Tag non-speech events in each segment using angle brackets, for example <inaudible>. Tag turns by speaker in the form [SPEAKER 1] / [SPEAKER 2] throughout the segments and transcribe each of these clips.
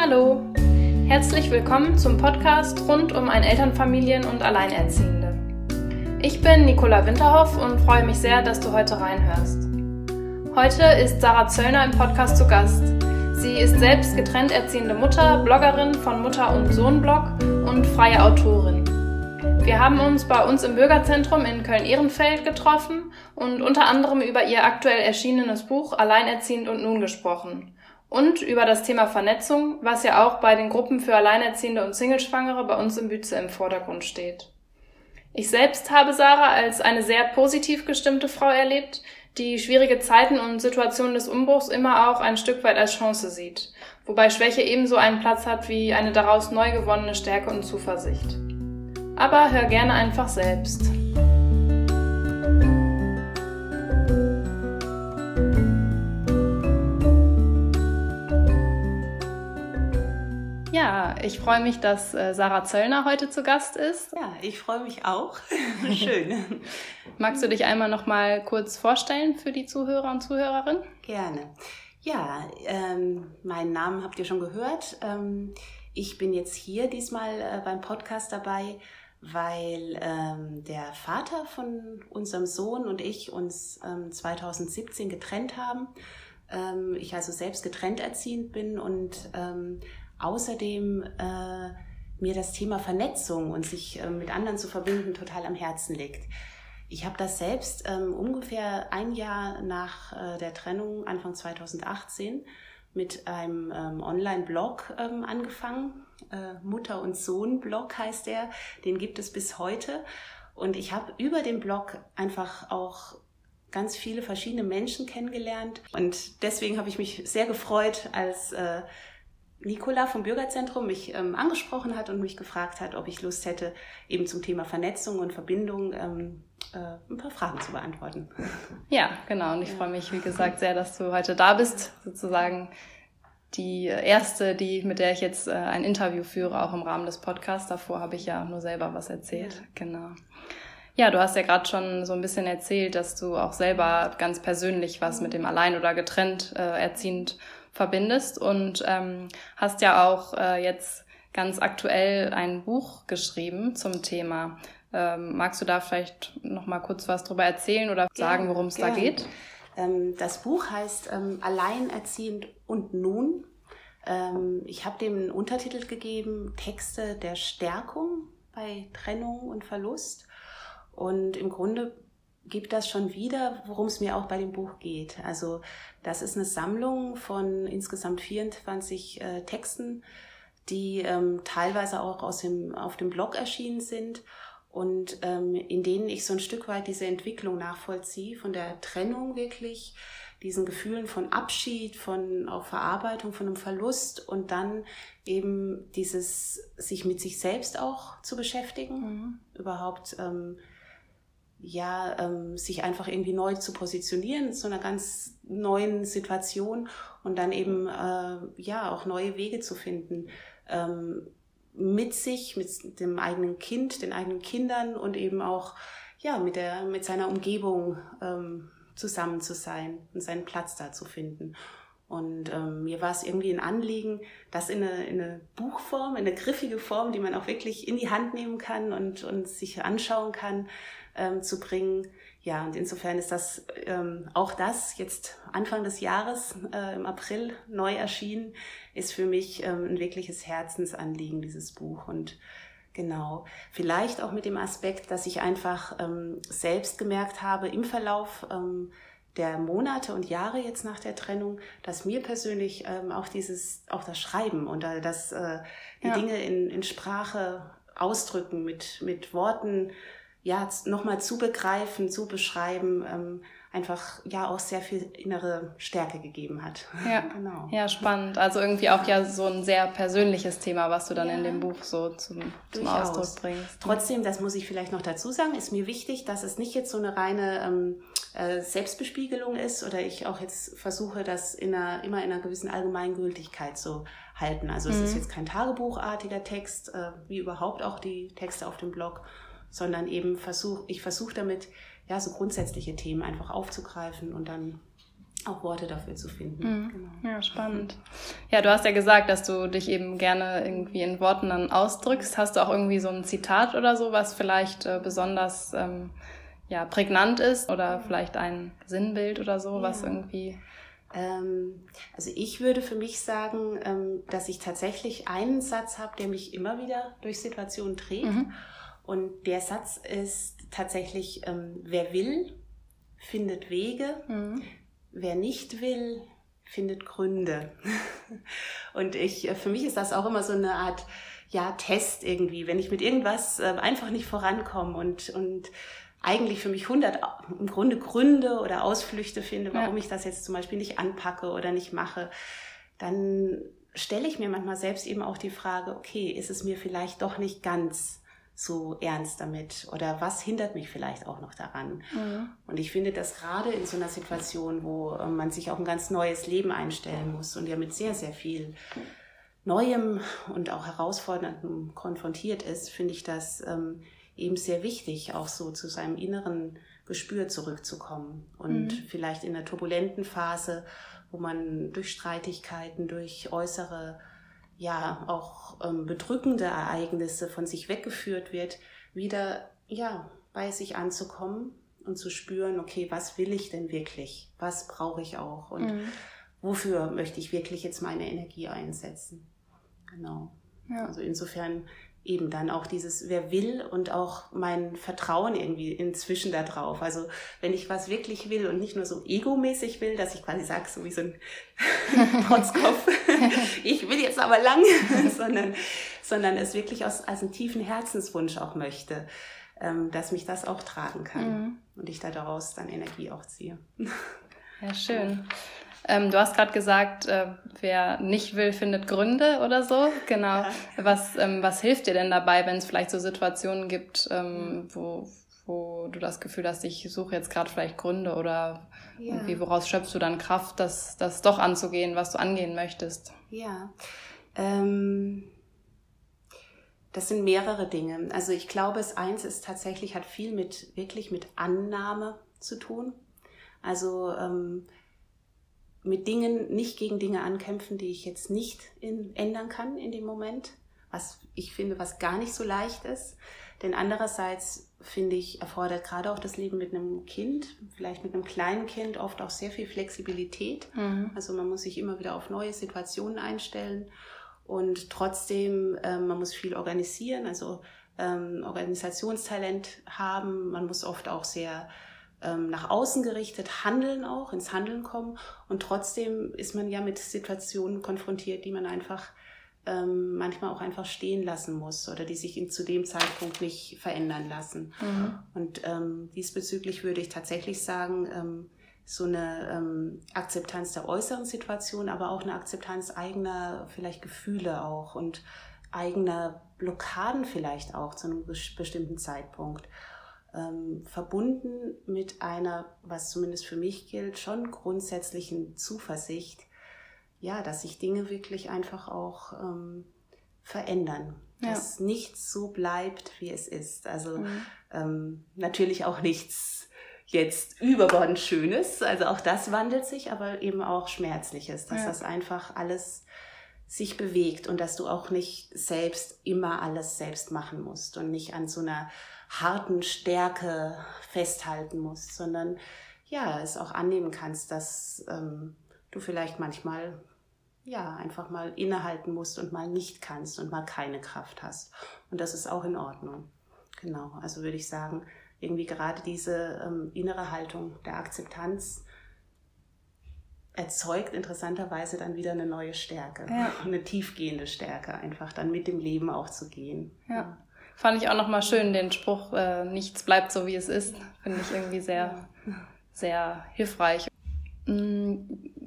[SPEAKER 1] Hallo, herzlich willkommen zum Podcast rund um ein Elternfamilien- und Alleinerziehende. Ich bin Nicola Winterhoff und freue mich sehr, dass du heute reinhörst. Heute ist Sarah Zöllner im Podcast zu Gast. Sie ist selbst getrennt erziehende Mutter, Bloggerin von Mutter- und Sohn-Blog und freie Autorin. Wir haben uns bei uns im Bürgerzentrum in Köln-Ehrenfeld getroffen und unter anderem über ihr aktuell erschienenes Buch Alleinerziehend und nun gesprochen und über das Thema Vernetzung, was ja auch bei den Gruppen für Alleinerziehende und Singleschwangere bei uns im Bütze im Vordergrund steht. Ich selbst habe Sarah als eine sehr positiv gestimmte Frau erlebt, die schwierige Zeiten und Situationen des Umbruchs immer auch ein Stück weit als Chance sieht, wobei Schwäche ebenso einen Platz hat wie eine daraus neu gewonnene Stärke und Zuversicht. Aber hör gerne einfach selbst. Ja, ich freue mich, dass äh, Sarah Zöllner heute zu Gast ist.
[SPEAKER 2] Ja, ich freue mich auch. <laughs> Schön.
[SPEAKER 1] Magst du dich einmal noch mal kurz vorstellen für die Zuhörer und Zuhörerinnen?
[SPEAKER 2] Gerne. Ja, ähm, meinen Namen habt ihr schon gehört. Ähm, ich bin jetzt hier diesmal äh, beim Podcast dabei, weil ähm, der Vater von unserem Sohn und ich uns 2017 ähm, getrennt haben. Ähm, ich also selbst getrennt erziehend bin und ähm, außerdem äh, mir das Thema Vernetzung und sich äh, mit anderen zu verbinden total am Herzen liegt. Ich habe das selbst ähm, ungefähr ein Jahr nach äh, der Trennung, Anfang 2018, mit einem ähm, Online-Blog ähm, angefangen. Äh, Mutter- und Sohn-Blog heißt der. Den gibt es bis heute. Und ich habe über den Blog einfach auch ganz viele verschiedene Menschen kennengelernt. Und deswegen habe ich mich sehr gefreut, als äh, Nicola vom Bürgerzentrum mich ähm, angesprochen hat und mich gefragt hat, ob ich Lust hätte, eben zum Thema Vernetzung und Verbindung ähm, äh, ein paar Fragen zu beantworten. <laughs>
[SPEAKER 1] Ja, genau. Und ich ja. freue mich, wie gesagt, sehr, dass du heute da bist. Sozusagen die erste, die, mit der ich jetzt äh, ein Interview führe, auch im Rahmen des Podcasts. Davor habe ich ja nur selber was erzählt. Ja. Genau. Ja, du hast ja gerade schon so ein bisschen erzählt, dass du auch selber ganz persönlich was mit dem Allein oder getrennt äh, erziehend verbindest und ähm, hast ja auch äh, jetzt ganz aktuell ein Buch geschrieben zum Thema. Ähm, magst du da vielleicht noch mal kurz was drüber erzählen oder sagen, worum es da geht?
[SPEAKER 2] Ähm, das Buch heißt ähm, Alleinerziehend und nun. Ähm, ich habe dem einen Untertitel gegeben, Texte der Stärkung bei Trennung und Verlust. Und im Grunde gibt das schon wieder, worum es mir auch bei dem Buch geht. Also das ist eine Sammlung von insgesamt 24 äh, Texten, die ähm, teilweise auch aus dem, auf dem Blog erschienen sind und ähm, in denen ich so ein Stück weit diese Entwicklung nachvollziehe, von der Trennung wirklich, diesen Gefühlen von Abschied, von auch Verarbeitung, von einem Verlust und dann eben dieses sich mit sich selbst auch zu beschäftigen, mhm. überhaupt ähm, ja, ähm, sich einfach irgendwie neu zu positionieren, zu einer ganz neuen Situation und dann eben äh, ja auch neue Wege zu finden. Ähm, mit sich, mit dem eigenen Kind, den eigenen Kindern und eben auch ja mit der mit seiner Umgebung ähm, zusammen zu sein und seinen Platz da zu finden. Und ähm, mir war es irgendwie ein Anliegen, das in eine, in eine Buchform, in eine griffige Form, die man auch wirklich in die Hand nehmen kann und, und sich anschauen kann, ähm, zu bringen. Ja, und insofern ist das ähm, auch das jetzt Anfang des Jahres äh, im April neu erschienen, ist für mich ähm, ein wirkliches Herzensanliegen, dieses Buch. Und genau, vielleicht auch mit dem Aspekt, dass ich einfach ähm, selbst gemerkt habe im Verlauf ähm, der Monate und Jahre jetzt nach der Trennung, dass mir persönlich ähm, auch dieses, auch das Schreiben und äh, das, äh, die ja. Dinge in, in Sprache ausdrücken, mit, mit Worten ja, nochmal zu begreifen, zu beschreiben, ähm, einfach ja auch sehr viel innere Stärke gegeben hat.
[SPEAKER 1] Ja, <laughs> genau. Ja, spannend. Also irgendwie auch ja so ein sehr persönliches Thema, was du dann ja. in dem Buch so zum, zum Ausdruck bringst.
[SPEAKER 2] Trotzdem, das muss ich vielleicht noch dazu sagen, ist mir wichtig, dass es nicht jetzt so eine reine ähm, äh, Selbstbespiegelung ist oder ich auch jetzt versuche, das in einer, immer in einer gewissen Allgemeingültigkeit zu halten. Also mhm. es ist mhm. jetzt kein tagebuchartiger Text, äh, wie überhaupt auch die Texte auf dem Blog sondern eben versuch, ich versuche damit, ja, so grundsätzliche Themen einfach aufzugreifen und dann auch Worte dafür zu finden.
[SPEAKER 1] Mhm. Genau. Ja, spannend. Ja, du hast ja gesagt, dass du dich eben gerne irgendwie in Worten dann ausdrückst. Hast du auch irgendwie so ein Zitat oder so, was vielleicht äh, besonders ähm, ja, prägnant ist oder vielleicht ein Sinnbild oder so, ja. was irgendwie.
[SPEAKER 2] Ähm, also ich würde für mich sagen, ähm, dass ich tatsächlich einen Satz habe, der mich immer wieder durch Situationen trägt. Mhm. Und der Satz ist tatsächlich, ähm, wer will, findet Wege. Mhm. Wer nicht will, findet Gründe. <laughs> Und ich, äh, für mich ist das auch immer so eine Art, ja, Test irgendwie, wenn ich mit irgendwas äh, einfach nicht vorankomme und, und eigentlich für mich 100 im Grunde Gründe oder Ausflüchte finde, warum ja. ich das jetzt zum Beispiel nicht anpacke oder nicht mache, dann stelle ich mir manchmal selbst eben auch die Frage, okay, ist es mir vielleicht doch nicht ganz so ernst damit oder was hindert mich vielleicht auch noch daran? Mhm. Und ich finde, dass gerade in so einer Situation, wo äh, man sich auf ein ganz neues Leben einstellen muss und ja mit sehr, sehr viel Neuem und auch Herausforderndem konfrontiert ist, finde ich das ähm, eben sehr wichtig, auch so zu seinem inneren Gespür zurückzukommen. Und mhm. vielleicht in einer turbulenten Phase, wo man durch Streitigkeiten, durch äußere, ja, auch ähm, bedrückende Ereignisse von sich weggeführt wird, wieder, ja, bei sich anzukommen und zu spüren, okay, was will ich denn wirklich? Was brauche ich auch? Und mhm. wofür möchte ich wirklich jetzt meine Energie einsetzen? Genau. Ja. Also insofern eben dann auch dieses, wer will und auch mein Vertrauen irgendwie inzwischen da drauf. Also wenn ich was wirklich will und nicht nur so egomäßig will, dass ich quasi sage, so wie so ein <laughs> Trotzkopf, <laughs> ich will jetzt aber lang, <laughs> sondern, sondern es wirklich aus, als einen tiefen Herzenswunsch auch möchte, ähm, dass mich das auch tragen kann mhm. und ich da daraus dann Energie auch ziehe.
[SPEAKER 1] Ja, schön. Ähm, du hast gerade gesagt, äh, wer nicht will, findet Gründe oder so. Genau. Ja. Was, ähm, was hilft dir denn dabei, wenn es vielleicht so Situationen gibt, ähm, wo, wo du das Gefühl hast, ich suche jetzt gerade vielleicht Gründe oder ja. irgendwie, woraus schöpfst du dann Kraft, das, das doch anzugehen, was du angehen möchtest?
[SPEAKER 2] Ja. Ähm das sind mehrere Dinge. Also ich glaube, es eins ist tatsächlich, hat viel mit, wirklich mit Annahme zu tun. Also ähm, mit Dingen, nicht gegen Dinge ankämpfen, die ich jetzt nicht in, ändern kann in dem Moment, was ich finde, was gar nicht so leicht ist. Denn andererseits finde ich, erfordert gerade auch das Leben mit einem Kind, vielleicht mit einem kleinen Kind, oft auch sehr viel Flexibilität. Mhm. Also man muss sich immer wieder auf neue Situationen einstellen und trotzdem, äh, man muss viel organisieren, also ähm, Organisationstalent haben. Man muss oft auch sehr nach außen gerichtet handeln auch, ins Handeln kommen. Und trotzdem ist man ja mit Situationen konfrontiert, die man einfach ähm, manchmal auch einfach stehen lassen muss oder die sich in, zu dem Zeitpunkt nicht verändern lassen. Mhm. Und ähm, diesbezüglich würde ich tatsächlich sagen, ähm, so eine ähm, Akzeptanz der äußeren Situation, aber auch eine Akzeptanz eigener vielleicht Gefühle auch und eigener Blockaden vielleicht auch zu einem bestimmten Zeitpunkt ähm, verbunden mit einer, was zumindest für mich gilt, schon grundsätzlichen Zuversicht, ja, dass sich Dinge wirklich einfach auch ähm, verändern. Ja. Dass nichts so bleibt, wie es ist. Also mhm. ähm, natürlich auch nichts jetzt überbordend Schönes. Also auch das wandelt sich, aber eben auch Schmerzliches, dass ja. das einfach alles sich bewegt und dass du auch nicht selbst immer alles selbst machen musst und nicht an so einer harten Stärke festhalten musst, sondern ja, es auch annehmen kannst, dass ähm, du vielleicht manchmal ja einfach mal innehalten musst und mal nicht kannst und mal keine Kraft hast. Und das ist auch in Ordnung. Genau, also würde ich sagen, irgendwie gerade diese ähm, innere Haltung der Akzeptanz erzeugt interessanterweise dann wieder eine neue Stärke, ja. <laughs> eine tiefgehende Stärke, einfach dann mit dem Leben auch zu gehen.
[SPEAKER 1] Ja fand ich auch nochmal schön, den Spruch, äh, nichts bleibt so, wie es ist. Finde ich irgendwie sehr, sehr hilfreich. Mm,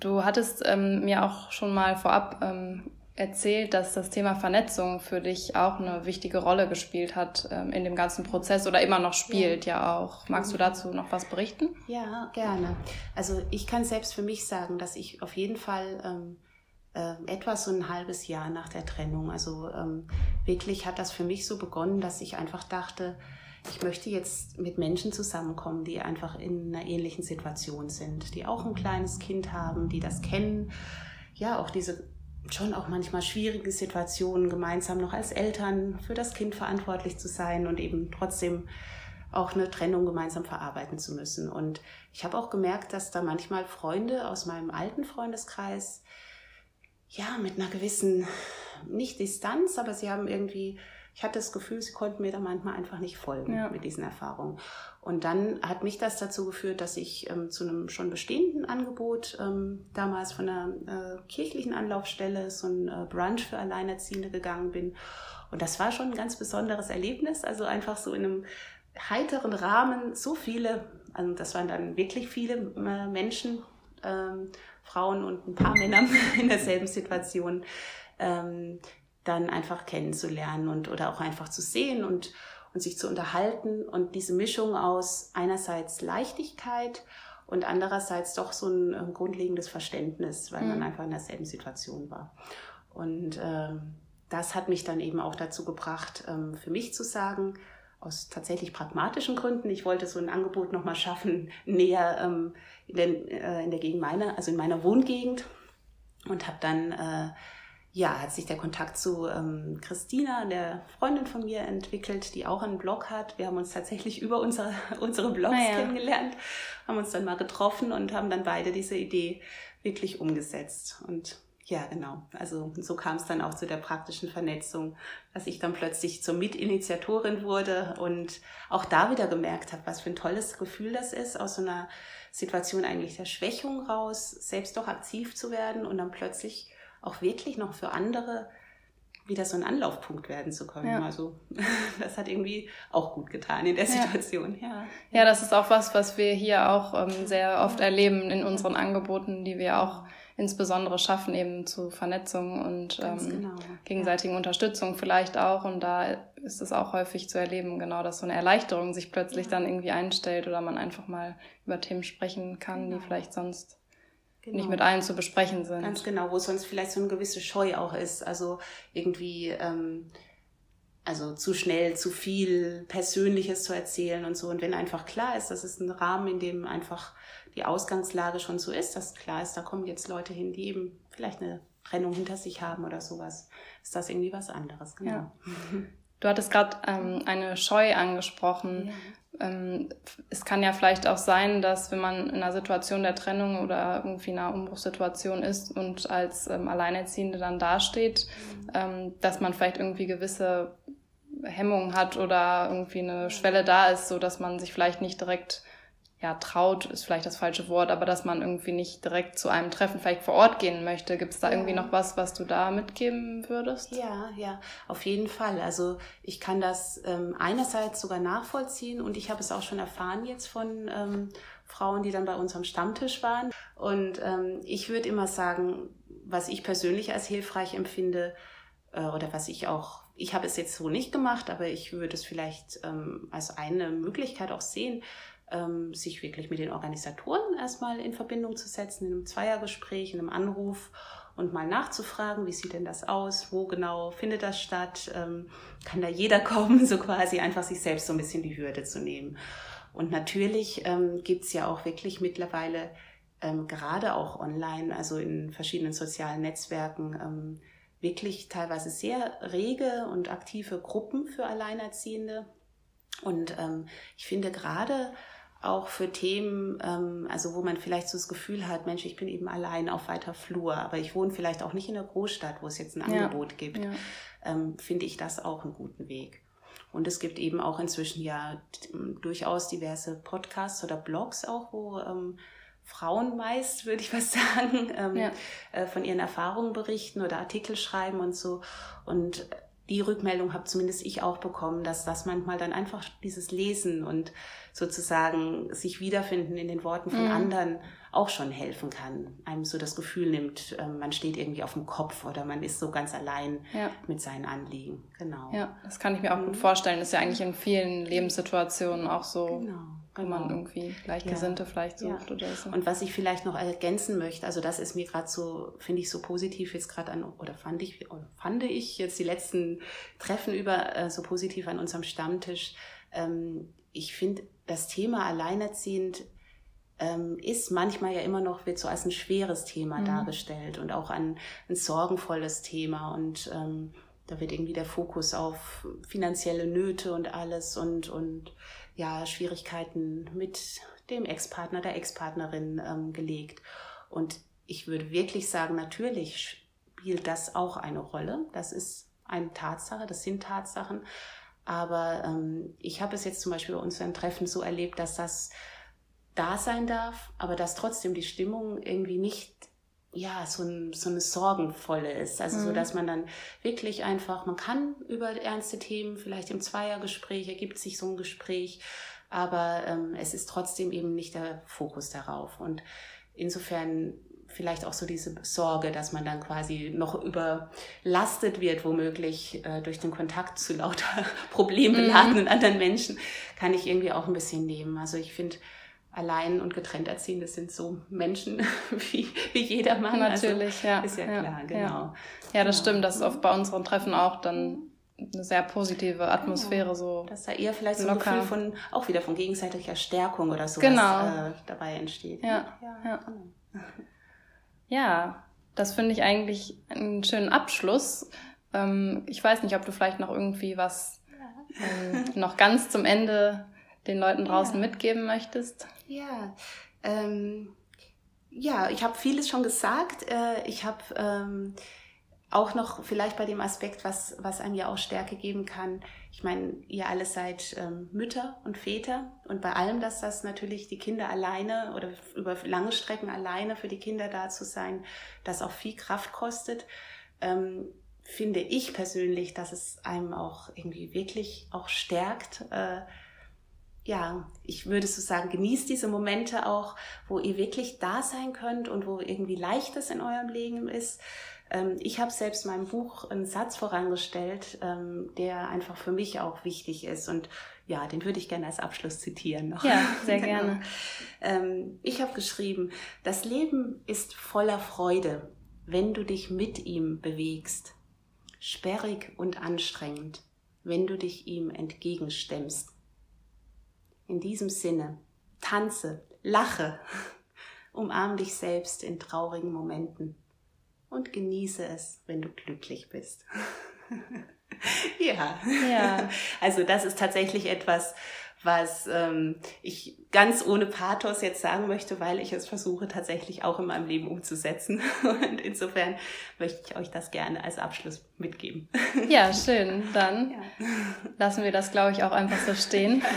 [SPEAKER 1] du hattest ähm, mir auch schon mal vorab ähm, erzählt, dass das Thema Vernetzung für dich auch eine wichtige Rolle gespielt hat ähm, in dem ganzen Prozess oder immer noch spielt ja, ja auch. Magst du dazu noch was berichten?
[SPEAKER 2] Ja, gerne. Also ich kann selbst für mich sagen, dass ich auf jeden Fall ähm, äh, etwa so ein halbes Jahr nach der Trennung. Also ähm, wirklich hat das für mich so begonnen, dass ich einfach dachte, ich möchte jetzt mit Menschen zusammenkommen, die einfach in einer ähnlichen Situation sind, die auch ein kleines Kind haben, die das kennen. Ja, auch diese schon auch manchmal schwierige Situationen gemeinsam noch als Eltern für das Kind verantwortlich zu sein und eben trotzdem auch eine Trennung gemeinsam verarbeiten zu müssen. Und ich habe auch gemerkt, dass da manchmal Freunde aus meinem alten Freundeskreis ja mit einer gewissen, nicht Distanz, aber sie haben irgendwie ich hatte das Gefühl, sie konnten mir da manchmal einfach nicht folgen ja. mit diesen Erfahrungen. Und dann hat mich das dazu geführt, dass ich ähm, zu einem schon bestehenden Angebot ähm, damals von einer äh, kirchlichen Anlaufstelle, so ein äh, Brunch für Alleinerziehende gegangen bin. Und das war schon ein ganz besonderes Erlebnis. Also einfach so in einem heiteren Rahmen so viele, also das waren dann wirklich viele äh, Menschen, ähm, Frauen und ein paar Männer <laughs> in derselben Situation, ähm, dann einfach kennenzulernen und oder auch einfach zu sehen und, und sich zu unterhalten und diese Mischung aus einerseits Leichtigkeit und andererseits doch so ein, ein grundlegendes Verständnis, weil mhm. man einfach in derselben Situation war. Und ähm, das hat mich dann eben auch dazu gebracht, ähm, für mich zu sagen, aus tatsächlich pragmatischen Gründen, ich wollte so ein Angebot nochmal schaffen, näher ähm, in, den, äh, in der Gegend meiner, also in meiner Wohngegend und habe dann äh, ja, hat sich der Kontakt zu ähm, Christina, der Freundin von mir, entwickelt, die auch einen Blog hat. Wir haben uns tatsächlich über unsere, <laughs> unsere Blogs ah, ja. kennengelernt, haben uns dann mal getroffen und haben dann beide diese Idee wirklich umgesetzt. Und ja, genau. Also so kam es dann auch zu der praktischen Vernetzung, dass ich dann plötzlich zur Mitinitiatorin wurde und auch da wieder gemerkt habe, was für ein tolles Gefühl das ist, aus so einer Situation eigentlich der Schwächung raus, selbst doch aktiv zu werden und dann plötzlich auch wirklich noch für andere wieder so ein Anlaufpunkt werden zu können. Ja. Also <laughs> das hat irgendwie auch gut getan in der Situation.
[SPEAKER 1] Ja, ja, ja das ist auch was, was wir hier auch ähm, sehr oft erleben in unseren Angeboten, die wir auch insbesondere schaffen, eben zu Vernetzung und ähm, genau. gegenseitigen ja. Unterstützung vielleicht auch. Und da ist es auch häufig zu erleben, genau, dass so eine Erleichterung sich plötzlich dann irgendwie einstellt oder man einfach mal über Themen sprechen kann, genau. die vielleicht sonst genau. nicht mit allen zu besprechen sind.
[SPEAKER 2] Ganz genau, wo sonst vielleicht so eine gewisse Scheu auch ist. Also irgendwie, ähm, also zu schnell, zu viel Persönliches zu erzählen und so. Und wenn einfach klar ist, das ist ein Rahmen, in dem einfach die Ausgangslage schon so ist, dass klar ist, da kommen jetzt Leute hin, die eben vielleicht eine Trennung hinter sich haben oder sowas, ist das irgendwie was anderes, genau. Ja.
[SPEAKER 1] Du hattest gerade ähm, eine Scheu angesprochen. Ja ähm, es kann ja vielleicht auch sein, dass wenn man in einer Situation der Trennung oder irgendwie in einer Umbruchssituation ist und als ähm, Alleinerziehende dann dasteht, mhm. ähm, dass man vielleicht irgendwie gewisse Hemmungen hat oder irgendwie eine Schwelle da ist, so dass man sich vielleicht nicht direkt ja, traut ist vielleicht das falsche Wort, aber dass man irgendwie nicht direkt zu einem Treffen vielleicht vor Ort gehen möchte. Gibt es da irgendwie noch was, was du da mitgeben würdest?
[SPEAKER 2] Ja, ja, auf jeden Fall. Also ich kann das ähm, einerseits sogar nachvollziehen und ich habe es auch schon erfahren jetzt von ähm, Frauen, die dann bei uns am Stammtisch waren. Und ähm, ich würde immer sagen, was ich persönlich als hilfreich empfinde äh, oder was ich auch ich habe es jetzt so nicht gemacht, aber ich würde es vielleicht ähm, als eine Möglichkeit auch sehen, ähm, sich wirklich mit den Organisatoren erstmal in Verbindung zu setzen, in einem Zweiergespräch, in einem Anruf und mal nachzufragen, wie sieht denn das aus, wo genau findet das statt, ähm, kann da jeder <laughs> kommen, so quasi einfach sich selbst so ein bisschen die Hürde zu nehmen. Und natürlich ähm, gibt es ja auch wirklich mittlerweile ähm, gerade auch online, also in verschiedenen sozialen Netzwerken, ähm, wirklich teilweise sehr rege und aktive Gruppen für Alleinerziehende. Und ähm, ich finde gerade auch für Themen, ähm, also wo man vielleicht so das Gefühl hat, Mensch, ich bin eben allein auf weiter Flur, aber ich wohne vielleicht auch nicht in der Großstadt, wo es jetzt ein ja. Angebot gibt, ja. ähm, finde ich das auch einen guten Weg. Und es gibt eben auch inzwischen ja durchaus diverse Podcasts oder Blogs auch, wo ähm, Frauen meist, würde ich was <laughs> sagen, ähm, ja. äh, von ihren Erfahrungen berichten oder Artikel schreiben und so. Und die Rückmeldung habe zumindest ich auch bekommen, dass das manchmal dann einfach dieses Lesen und sozusagen sich wiederfinden in den Worten von mhm. anderen auch schon helfen kann. Einem so das Gefühl nimmt, ähm, man steht irgendwie auf dem Kopf oder man ist so ganz allein ja. mit seinen Anliegen. Genau.
[SPEAKER 1] Ja, das kann ich mir auch mhm. gut vorstellen. Das ist ja eigentlich in vielen Lebenssituationen auch so. Genau wenn man genau. irgendwie Gleichgesinnte ja. vielleicht sucht ja. oder so.
[SPEAKER 2] Und was ich vielleicht noch ergänzen möchte, also das ist mir gerade so, finde ich so positiv jetzt gerade an, oder fand ich, oder fand ich jetzt die letzten Treffen über äh, so positiv an unserem Stammtisch, ähm, ich finde, das Thema alleinerziehend ähm, ist manchmal ja immer noch, wird so als ein schweres Thema mhm. dargestellt und auch ein, ein sorgenvolles Thema. Und ähm, da wird irgendwie der Fokus auf finanzielle Nöte und alles und, und ja, Schwierigkeiten mit dem Ex-Partner, der Ex-Partnerin ähm, gelegt. Und ich würde wirklich sagen, natürlich spielt das auch eine Rolle. Das ist eine Tatsache, das sind Tatsachen. Aber ähm, ich habe es jetzt zum Beispiel bei unseren Treffen so erlebt, dass das da sein darf, aber dass trotzdem die Stimmung irgendwie nicht ja, so, ein, so eine sorgenvolle ist. Also mhm. so, dass man dann wirklich einfach, man kann über ernste Themen, vielleicht im Zweiergespräch ergibt sich so ein Gespräch, aber ähm, es ist trotzdem eben nicht der Fokus darauf. Und insofern vielleicht auch so diese Sorge, dass man dann quasi noch überlastet wird, womöglich äh, durch den Kontakt zu lauter <laughs> problembeladenen mhm. anderen Menschen, kann ich irgendwie auch ein bisschen nehmen. Also ich finde, allein und getrennt Erziehende sind so Menschen <laughs> wie, wie jeder Mann.
[SPEAKER 1] Also Natürlich,
[SPEAKER 2] also,
[SPEAKER 1] ja.
[SPEAKER 2] Ist ja klar,
[SPEAKER 1] ja,
[SPEAKER 2] genau.
[SPEAKER 1] Ja, ja das genau. stimmt. Das ist oft bei unseren Treffen auch dann eine sehr positive Atmosphäre genau. so.
[SPEAKER 2] Dass da eher vielleicht so ein Gefühl von, auch wieder von gegenseitiger Stärkung oder so genau. äh, dabei entsteht.
[SPEAKER 1] Ja, ja. ja. Genau. ja das finde ich eigentlich einen schönen Abschluss. Ähm, ich weiß nicht, ob du vielleicht noch irgendwie was ähm, noch ganz zum Ende den Leuten <laughs> draußen mitgeben möchtest?
[SPEAKER 2] Ja, ähm, ja, ich habe vieles schon gesagt. Äh, ich habe ähm, auch noch vielleicht bei dem Aspekt, was, was einem ja auch Stärke geben kann. Ich meine, ihr alle seid ähm, Mütter und Väter und bei allem, dass das natürlich die Kinder alleine oder über lange Strecken alleine für die Kinder da zu sein, das auch viel Kraft kostet, ähm, finde ich persönlich, dass es einem auch irgendwie wirklich auch stärkt. Äh, ja, ich würde so sagen, genießt diese Momente auch, wo ihr wirklich da sein könnt und wo irgendwie Leichtes in eurem Leben ist. Ähm, ich habe selbst meinem Buch einen Satz vorangestellt, ähm, der einfach für mich auch wichtig ist und ja, den würde ich gerne als Abschluss zitieren noch.
[SPEAKER 1] Ja, <laughs> sehr genau. gerne.
[SPEAKER 2] Ähm, ich habe geschrieben, das Leben ist voller Freude, wenn du dich mit ihm bewegst. Sperrig und anstrengend, wenn du dich ihm entgegenstemmst. In diesem Sinne, tanze, lache, <laughs> umarm dich selbst in traurigen Momenten und genieße es, wenn du glücklich bist. <laughs> ja. ja, <laughs> also das ist tatsächlich etwas, was ähm, ich ganz ohne Pathos jetzt sagen möchte, weil ich es versuche tatsächlich auch in meinem Leben umzusetzen. <laughs> Und insofern möchte ich euch das gerne als Abschluss mitgeben.
[SPEAKER 1] Ja, schön. Dann ja. lassen wir das, glaube ich, auch einfach so stehen. <laughs>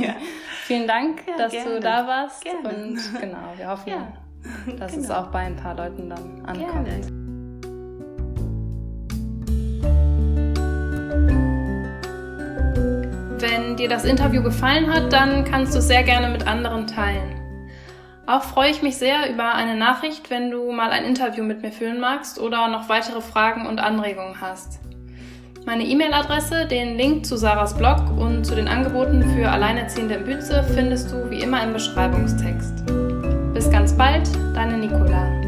[SPEAKER 1] Ja. <laughs> Vielen Dank, ja, dass gerne. du da warst. Gerne. Und genau, wir hoffen, dass genau. es auch bei ein paar Leuten dann ankommt. Gerne. Wenn dir das Interview gefallen hat, dann kannst du es sehr gerne mit anderen teilen. Auch freue ich mich sehr über eine Nachricht, wenn du mal ein Interview mit mir führen magst oder noch weitere Fragen und Anregungen hast. Meine E-Mail-Adresse, den Link zu Sarahs Blog und zu den Angeboten für Alleinerziehende in Bütze findest du wie immer im Beschreibungstext. Bis ganz bald, deine Nicola.